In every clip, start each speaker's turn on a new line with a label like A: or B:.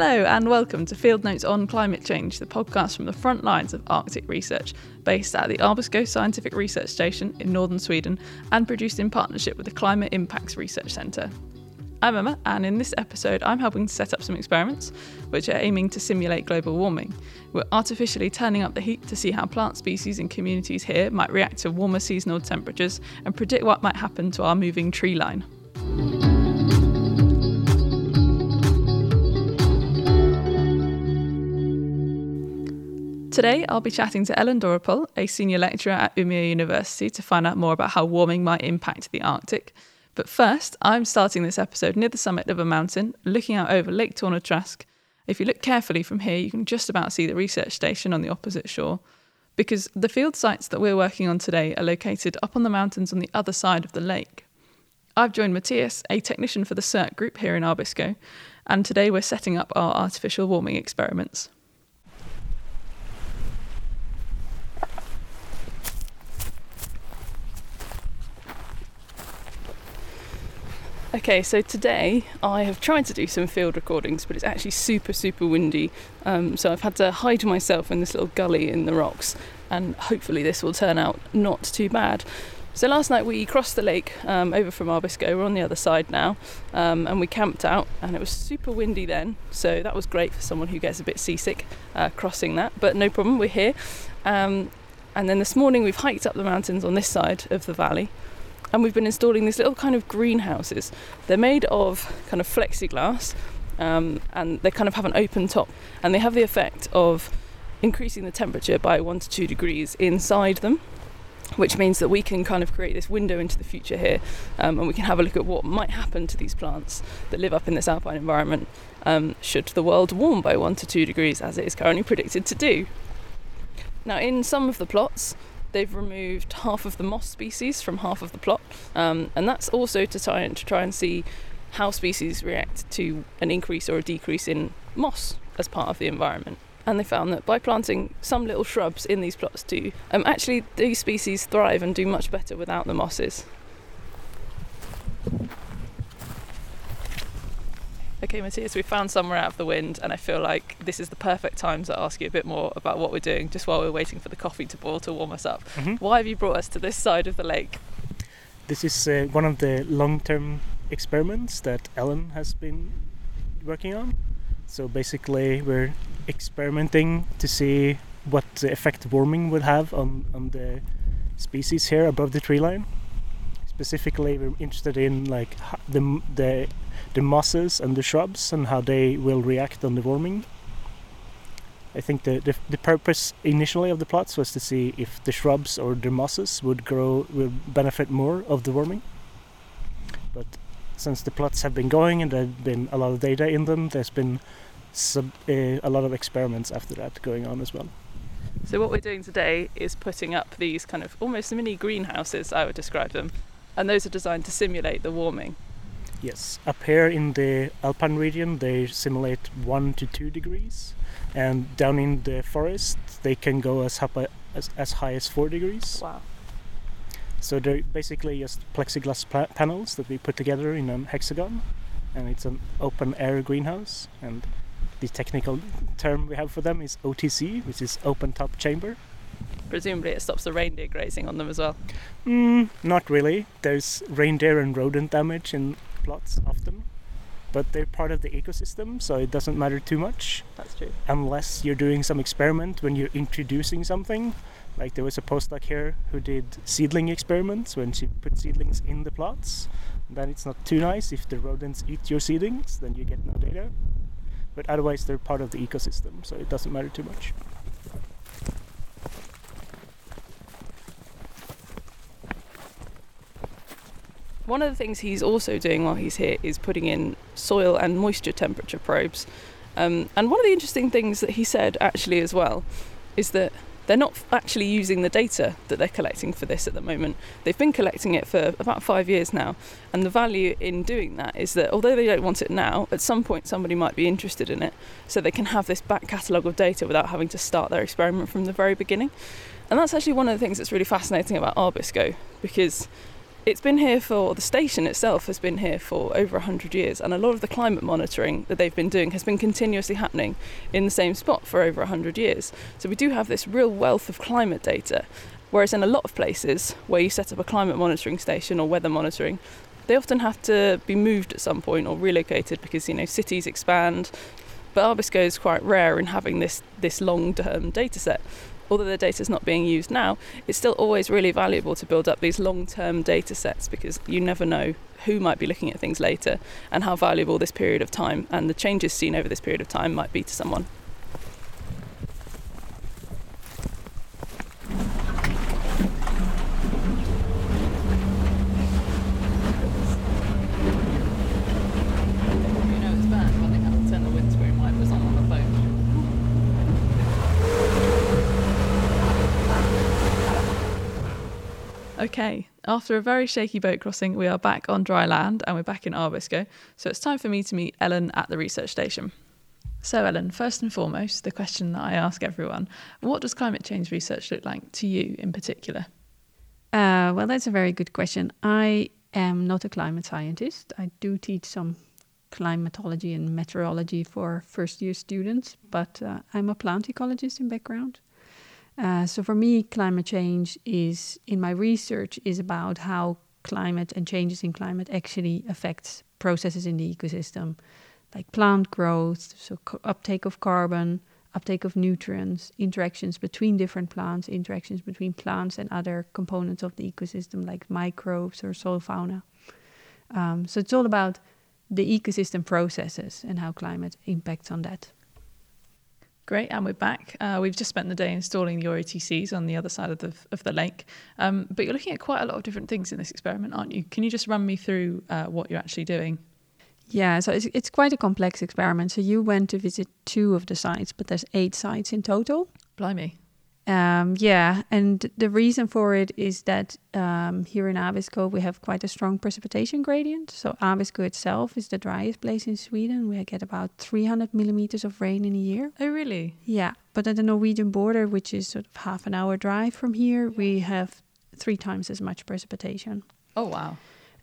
A: Hello, and welcome to Field Notes on Climate Change, the podcast from the front lines of Arctic research, based at the Abisko Scientific Research Station in northern Sweden and produced in partnership with the Climate Impacts Research Centre. I'm Emma, and in this episode, I'm helping to set up some experiments which are aiming to simulate global warming. We're artificially turning up the heat to see how plant species and communities here might react to warmer seasonal temperatures and predict what might happen to our moving tree line. Today, I'll be chatting to Ellen Dorrepaal, a senior lecturer at Umeå University, to find out more about how warming might impact the Arctic. But first, I'm starting this episode near the summit of a mountain, looking out over Lake Torneträsk. If you look carefully from here, you can just about see the research station on the opposite shore. Because the field sites that we're working on today are located up on the mountains on the other side of the lake. I've joined Matthias, a technician for the CIRC group here in Abisko, and today we're setting up our artificial warming experiments. Okay, so today I have tried to do some field recordings, but it's actually super, super windy. Um, so I've had to hide myself in this little gully in the rocks, and hopefully this will turn out not too bad. So last night we crossed the lake um, over from Abisko. We're on the other side now, um, and we camped out, and it was super windy then. So that was great for someone who gets a bit seasick uh, crossing that. But no problem, we're here. Um, and then this morning we've hiked up the mountains on this side of the valley and we've been installing these little kind of greenhouses. They're made of kind of plexiglass um, and they kind of have an open top and they have the effect of increasing the temperature by one to two degrees inside them. Which means that we can kind of create this window into the future here, um, and we can have a look at what might happen to these plants that live up in this alpine environment um, should the world warm by one to two degrees, as it is currently predicted to do. Now, in some of the plots, they've removed half of the moss species from half of the plot, um, and that's also to try and to try and see how species react to an increase or a decrease in moss as part of the environment. And they found that by planting some little shrubs in these plots too, um, actually these species thrive and do much better without the mosses. Okay, Matthias, we found somewhere out of the wind, and I feel like this is the perfect time to ask you a bit more about what we're doing just while we're waiting for the coffee to boil to warm us up. Mm-hmm. Why have you brought us to this side of the lake?
B: This is uh, one of the long term experiments that Ellen has been working on. So basically, we're experimenting to see what the effect warming would have on, on the species here above the tree line. Specifically, we're interested in like the the the mosses and the shrubs and how they will react on the warming. I think the, the, the purpose initially of the plots was to see if the shrubs or the mosses would grow would benefit more of the warming. But since the plots have been going and there've been a lot of data in them, there's been sub, uh, a lot of experiments after that going on as well.
A: So what we're doing today is putting up these kind of almost mini greenhouses, I would describe them, and those are designed to simulate the warming.
B: Yes, up here in the Alpine region, they simulate one to two degrees, and down in the forest, they can go as high as, as, high as four degrees.
A: Wow.
B: So they're basically just plexiglass pa- panels that we put together in a hexagon, and it's an open air greenhouse. And the technical term we have for them is OTC, which is open top chamber.
A: Presumably, it stops the reindeer grazing on them as well.
B: Mm, not really. There's reindeer and rodent damage in plots often, but they're part of the ecosystem, so it doesn't matter too much.
A: That's true.
B: Unless you're doing some experiment when you're introducing something. Like there was a postdoc here who did seedling experiments when she put seedlings in the plots. Then it's not too nice if the rodents eat your seedlings, then you get no data. But otherwise, they're part of the ecosystem, so it doesn't matter too much.
A: One of the things he's also doing while he's here is putting in soil and moisture temperature probes. Um, and one of the interesting things that he said actually as well is that they're not actually using the data that they're collecting for this at the moment. They've been collecting it for about five years now, and the value in doing that is that although they don't want it now, at some point somebody might be interested in it, so they can have this back catalogue of data without having to start their experiment from the very beginning. And that's actually one of the things that's really fascinating about Abisko, because it's been here for the station itself has been here for over 100 years and a lot of the climate monitoring that they've been doing has been continuously happening in the same spot for over 100 years. So we do have this real wealth of climate data whereas in a lot of places where you set up a climate monitoring station or weather monitoring they often have to be moved at some point or relocated because you know cities expand. But Abisko is quite rare in having this this long-term data set although the data is not being used now, it's still always really valuable to build up these long term data sets because you never know who might be looking at things later and how valuable this period of time and the changes seen over this period of time might be to someone. Okay, after a very shaky boat crossing, we are back on dry land and we're back in Abisko. So it's time for me to meet Ellen at the research station. So, Ellen, first and foremost, the question that I ask everyone what does climate change research look like to you in particular?
C: Uh, well, that's a very good question. I am not a climate scientist. I do teach some climatology and meteorology for first year students, but uh, I'm a plant ecologist in background. Uh, so for me, climate change is in my research is about how climate and changes in climate actually affects processes in the ecosystem, like plant growth, so uptake of carbon, uptake of nutrients, interactions between different plants, interactions between plants and other components of the ecosystem, like microbes or soil fauna. Um, so it's all about the ecosystem processes and how climate impacts on that.
A: Great, and we're back. Uh, we've just spent the day installing the OTCs on the other side of the of the lake, um, but you're looking at quite a lot of different things in this experiment, aren't you? Can you just run me through uh, what you're actually doing?
C: Yeah, so it's, it's quite a complex experiment. So you went to visit two of the sites, but there's eight sites in total.
A: Blimey.
C: Um, yeah, and the reason for it is that um, here in Abisko we have quite a strong precipitation gradient. So Abisko itself is the driest place in Sweden. We get about 300 millimeters of rain in a year.
A: Oh, really?
C: Yeah, but at the Norwegian border, which is sort of half an hour drive from here, we have three times as much precipitation.
A: Oh, wow.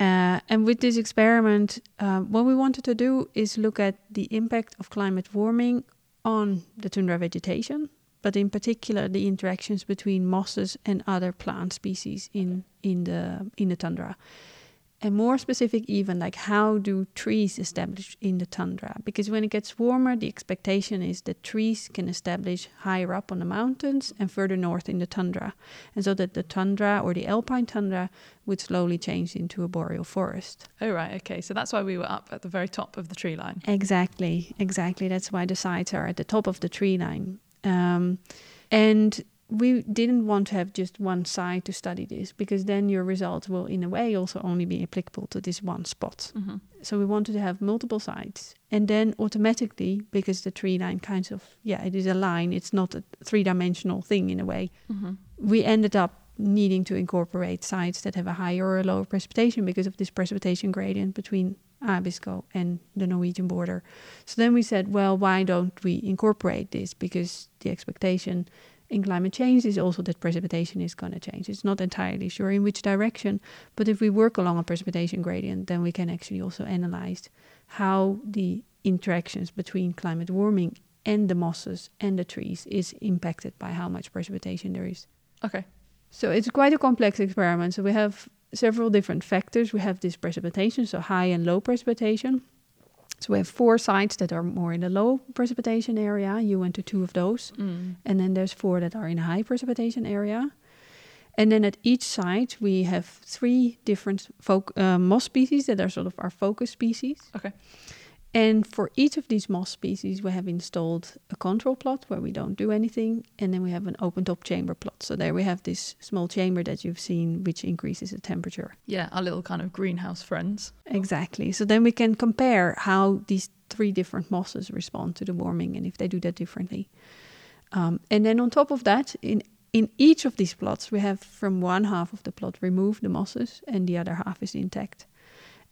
C: Uh, and with this experiment, uh, what we wanted to do is look at the impact of climate warming on the tundra vegetation but in particular the interactions between mosses and other plant species in in the in the tundra. And more specific even like how do trees establish in the tundra? Because when it gets warmer the expectation is that trees can establish higher up on the mountains and further north in the tundra. And so that the tundra or the alpine tundra would slowly change into a boreal forest.
A: Oh right okay. So that's why we were up at the very top of the tree line.
C: Exactly exactly. That's why the sites are at the top of the tree line um, and we didn't want to have just one side to study this because then your results will, in a way, also only be applicable to this one spot. Mm-hmm. So we wanted to have multiple sites. And then automatically, because the tree line kind of, yeah, it is a line, it's not a three dimensional thing in a way, mm-hmm. we ended up needing to incorporate sites that have a higher or a lower precipitation because of this precipitation gradient between Abisko and the Norwegian border. So then we said, well, why don't we incorporate this? Because the expectation in climate change is also that precipitation is going to change. It's not entirely sure in which direction, but if we work along a precipitation gradient, then we can actually also analyze how the interactions between climate warming and the mosses and the trees is impacted by how much precipitation there is.
A: Okay.
C: So it's quite a complex experiment. So we have several different factors. We have this precipitation, so high and low precipitation. So we have four sites that are more in the low precipitation area. You went to two of those. Mm. And then there's four that are in high precipitation area. And then at each site, we have three different uh, moss species that are sort of our focus species.
A: Okay.
C: And for each of these moss species, we have installed a control plot where we don't do anything. And then we have an open top chamber plot. So there we have this small chamber that you've seen, which increases the temperature.
A: Yeah, our little kind of greenhouse friends.
C: Exactly. So then we can compare how these three different mosses respond to the warming and if they do that differently. Um, and then on top of that, in in each of these plots, we have from one half of the plot removed the mosses and the other half is intact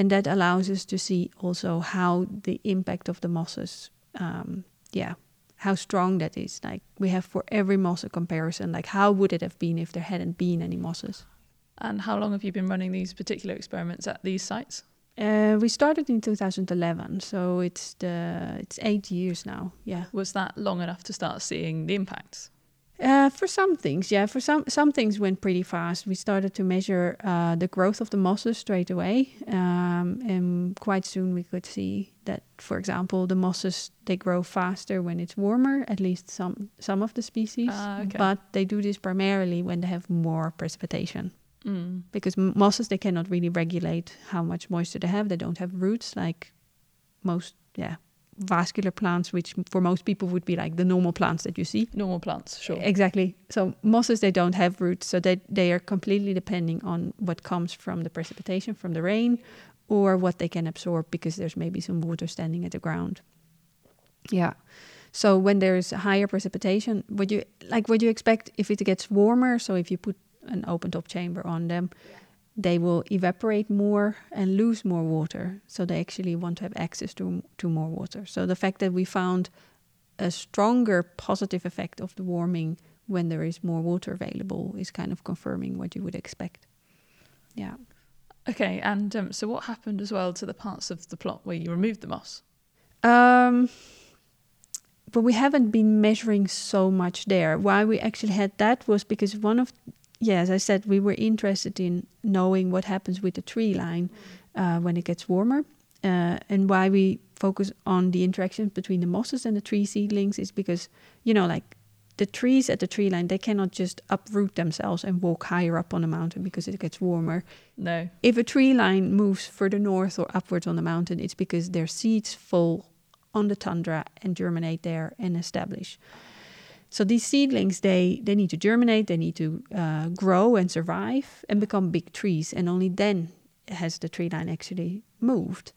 C: and that allows us to see also how the impact of the mosses um, yeah how strong that is like we have for every moss a comparison like how would it have been if there hadn't been any mosses
D: And how long have you been running these particular experiments at these sites?
C: Uh, we started in 2011, so it's the it's eight years now. Yeah.
D: Was that long enough to start seeing the impacts?
C: Uh, for some things, yeah. For some some things went pretty fast. We started to measure uh, the growth of the mosses straight away, um, and quite soon we could see that, for example, the mosses they grow faster when it's warmer. At least some some of the species,
D: Ah, okay.
C: but they do this primarily when they have more precipitation.
D: Mm.
C: because m- mosses they cannot really regulate how much moisture they have. They don't have roots like most yeah vascular plants, which for most people would be like the normal plants that you see.
D: Normal plants, sure.
C: Exactly. So mosses they don't have roots, so they they are completely depending on what comes from the precipitation from the rain, or what they can absorb because there's maybe some water standing at the ground. Yeah. So when there's higher precipitation, what you like what you expect if it gets warmer, so if you put an open top chamber on them, they will evaporate more and lose more water. So they actually want to have access to to more water. So the fact that we found a stronger positive effect of the warming when there is more water available is kind of confirming what you would expect. Yeah.
D: Okay, and um, so what happened as well to the parts of the plot where you removed the moss?
C: Um, but we haven't been measuring so much there. Why we actually had that was because one of, yeah, as I said, we were interested in knowing what happens with the tree line uh, when it gets warmer. Uh, and why we focus on the interactions between the mosses and the tree seedlings is because, you know, like the trees at the tree line, they cannot just uproot themselves and walk higher up on the mountain because it gets warmer
D: No.
C: if a tree line moves further north or upwards on the mountain, it's because their seeds fall on the tundra and germinate there and establish. So these seedlings, they they need to germinate, they need to uh, grow and survive and become big trees, and only then has the tree line actually moved.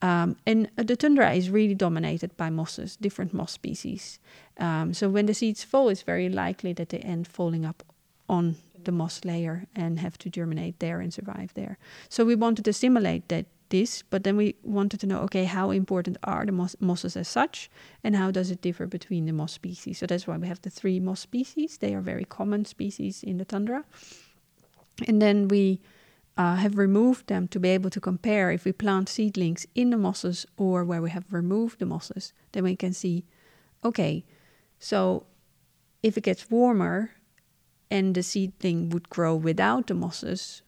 C: Um, and uh, the tundra is really dominated by mosses, different moss species. Um, so when the seeds fall, it's very likely that they end falling up on the moss layer and have to germinate there and survive there. So we wanted to simulate that this, but then we wanted to know, okay, how important are the moss- mosses as such, and how does it differ between the moss species? So that's why we have the three moss species. They are very common species in the tundra, and then we uh, have removed them to be able to compare if we plant seedlings in the mosses or where we have removed the mosses. Then we can see, okay, so if it gets warmer and the seedling would grow without the mosses,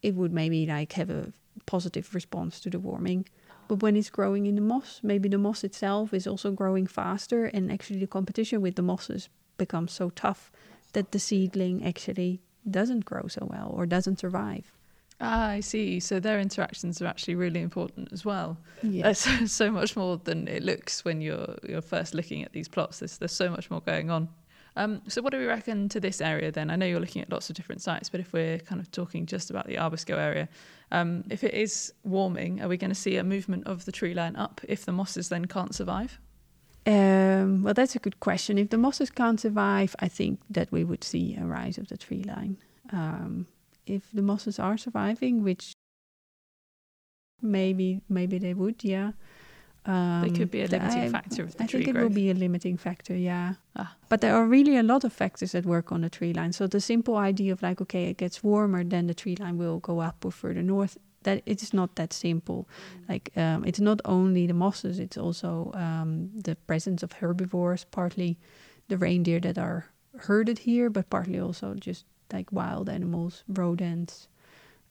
C: it would maybe like have a positive response to the warming. But when it's growing in the moss, maybe the moss itself is also growing faster, and actually the competition with the mosses becomes so tough that the seedling actually doesn't grow so well or doesn't survive.
D: Ah, I see. So their interactions are actually really important as well.
C: Yeah.
D: There's so much more than it looks when you're you're first looking at these plots. There's there's so much more going on. Um, so what do we reckon to this area then? I know you're looking at lots of different sites, but if we're kind of talking just about the Abisko area, um, if it is warming, are we going to see a movement of the tree line up if the mosses then can't survive?
C: Um, well, that's a good question. If the mosses can't survive, I think that we would see a rise of the tree line. Um, if the mosses are surviving, which maybe maybe they would, yeah. Um,
D: They could be a limiting
C: I-
D: factor of the
C: I
D: tree
C: think it
D: growth.
C: will be a limiting factor, yeah.
D: Ah.
C: But there are really a lot of factors that work on the tree line. So the simple idea of like, okay, it gets warmer, then the tree line will go up or further north. That it is not that simple. Like um, it's not only the mosses; it's also um, the presence of herbivores, partly the reindeer that are herded here, but partly also just like wild animals, rodents,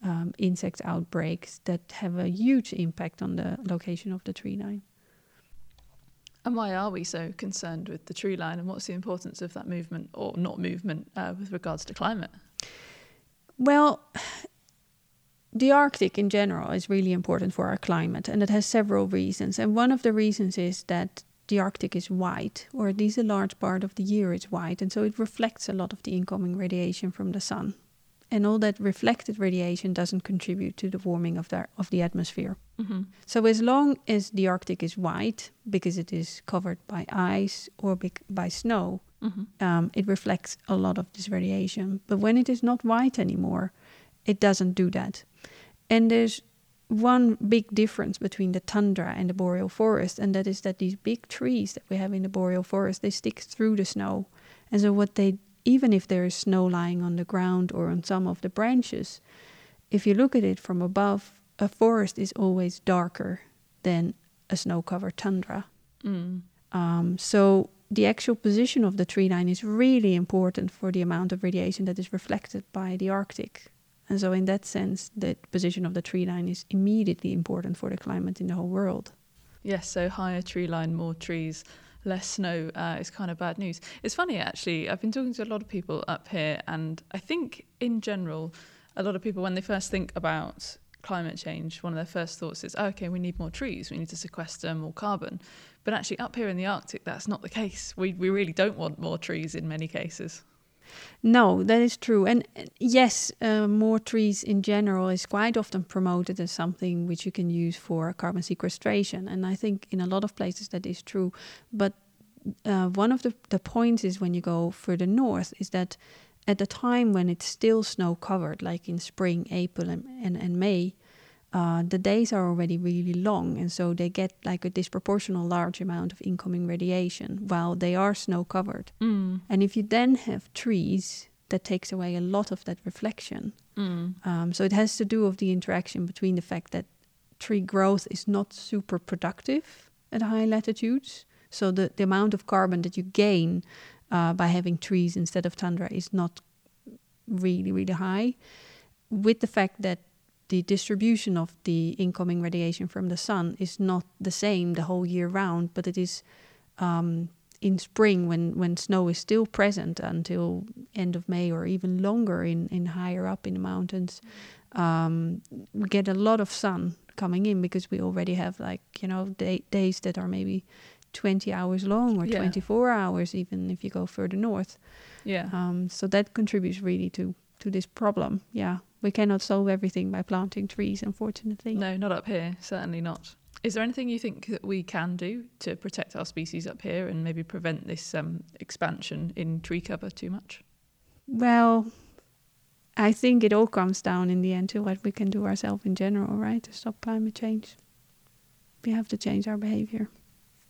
C: um, insect outbreaks that have a huge impact on the location of the tree line.
D: And why are we so concerned with the tree line, and what's the importance of that movement or not movement uh, with regards to climate?
C: Well, the Arctic in general is really important for our climate, and it has several reasons. And one of the reasons is that the Arctic is white, or at least a large part of the year is white, and so it reflects a lot of the incoming radiation from the sun. And all that reflected radiation doesn't contribute to the warming of the, of the atmosphere.
D: Mm-hmm.
C: So, as long as the Arctic is white, because it is covered by ice or bec- by snow,
D: Mm-hmm.
C: um, it reflects a lot of this radiation. But when it is not white anymore, it doesn't do that. And there's one big difference between the tundra and the boreal forest, and that is that these big trees that we have in the boreal forest they stick through the snow, and so what they even if there is snow lying on the ground or on some of the branches, if you look at it from above, a forest is always darker than a snow covered tundra.
A: Mm.
C: Um, so the actual position of the tree line is really important for the amount of radiation that is reflected by the Arctic. And so, in that sense, the position of the tree line is immediately important for the climate in the whole world.
A: Yes, so higher tree line, more trees, less snow uh, is kind of bad news. It's funny actually. I've been talking to a lot of people up here, and I think in general, a lot of people when they first think about climate change, one of their first thoughts is, oh, okay, we need more trees, we need to sequester more carbon. But actually, up here in the Arctic, that's not the case. We we really don't want more trees in many cases.
C: No, that is true. And yes, uh, more trees in general is quite often promoted as something which you can use for carbon sequestration. And I think in a lot of places that is true. But uh, one of the, the points is when you go further north is that at the time when it's still snow covered, like in spring, April, and, and, and May, uh, the days are already really long, and so they get like a disproportional large amount of incoming radiation while they are snow covered.
A: Mm.
C: And if you then have trees, that takes away a lot of that reflection.
A: Mm.
C: Um, so it has to do with the interaction between the fact that tree growth is not super productive at high latitudes. So the, the amount of carbon that you gain uh, by having trees instead of tundra is not really, really high. With the fact that the distribution of the incoming radiation from the sun is not the same the whole year round, but it is um, in spring when, when snow is still present until end of May or even longer in, in higher up in the mountains. Um, we get a lot of sun coming in because we already have like you know day, days that are maybe 20 hours long or
A: Yeah.
C: 24 hours even if you go further north
A: Yeah.
C: um, so that contributes really to to this problem yeah we cannot solve everything by planting trees unfortunately
A: No, not up here, certainly not. Is there anything you think that we can do to protect our species up here and maybe prevent this um, expansion in tree cover too much?
C: well i think it all comes down in the end to what we can do ourselves in general right to stop climate change we have to change our behavior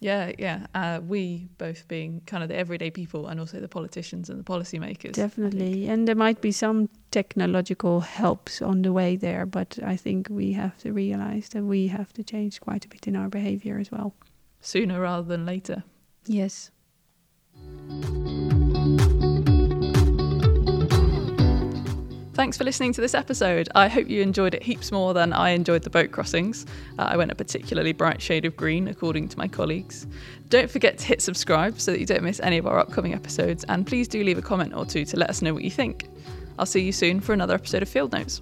A: Yeah, yeah. Uh, we both being kind of the everyday people and also the politicians and the policymakers.
C: Definitely. And there might be some technological helps on the way there, but I think we have to realize that we have to change quite a bit in our behavior as well.
A: Sooner rather than later.
C: Yes.
A: Thanks for listening to this episode. I hope you enjoyed it heaps more than I enjoyed the boat crossings. Uh, I went a particularly bright shade of green, according to my colleagues. Don't forget to hit subscribe so that you don't miss any of our upcoming episodes, and please do leave a comment or two to let us know what you think. I'll see you soon for another episode of Field Notes.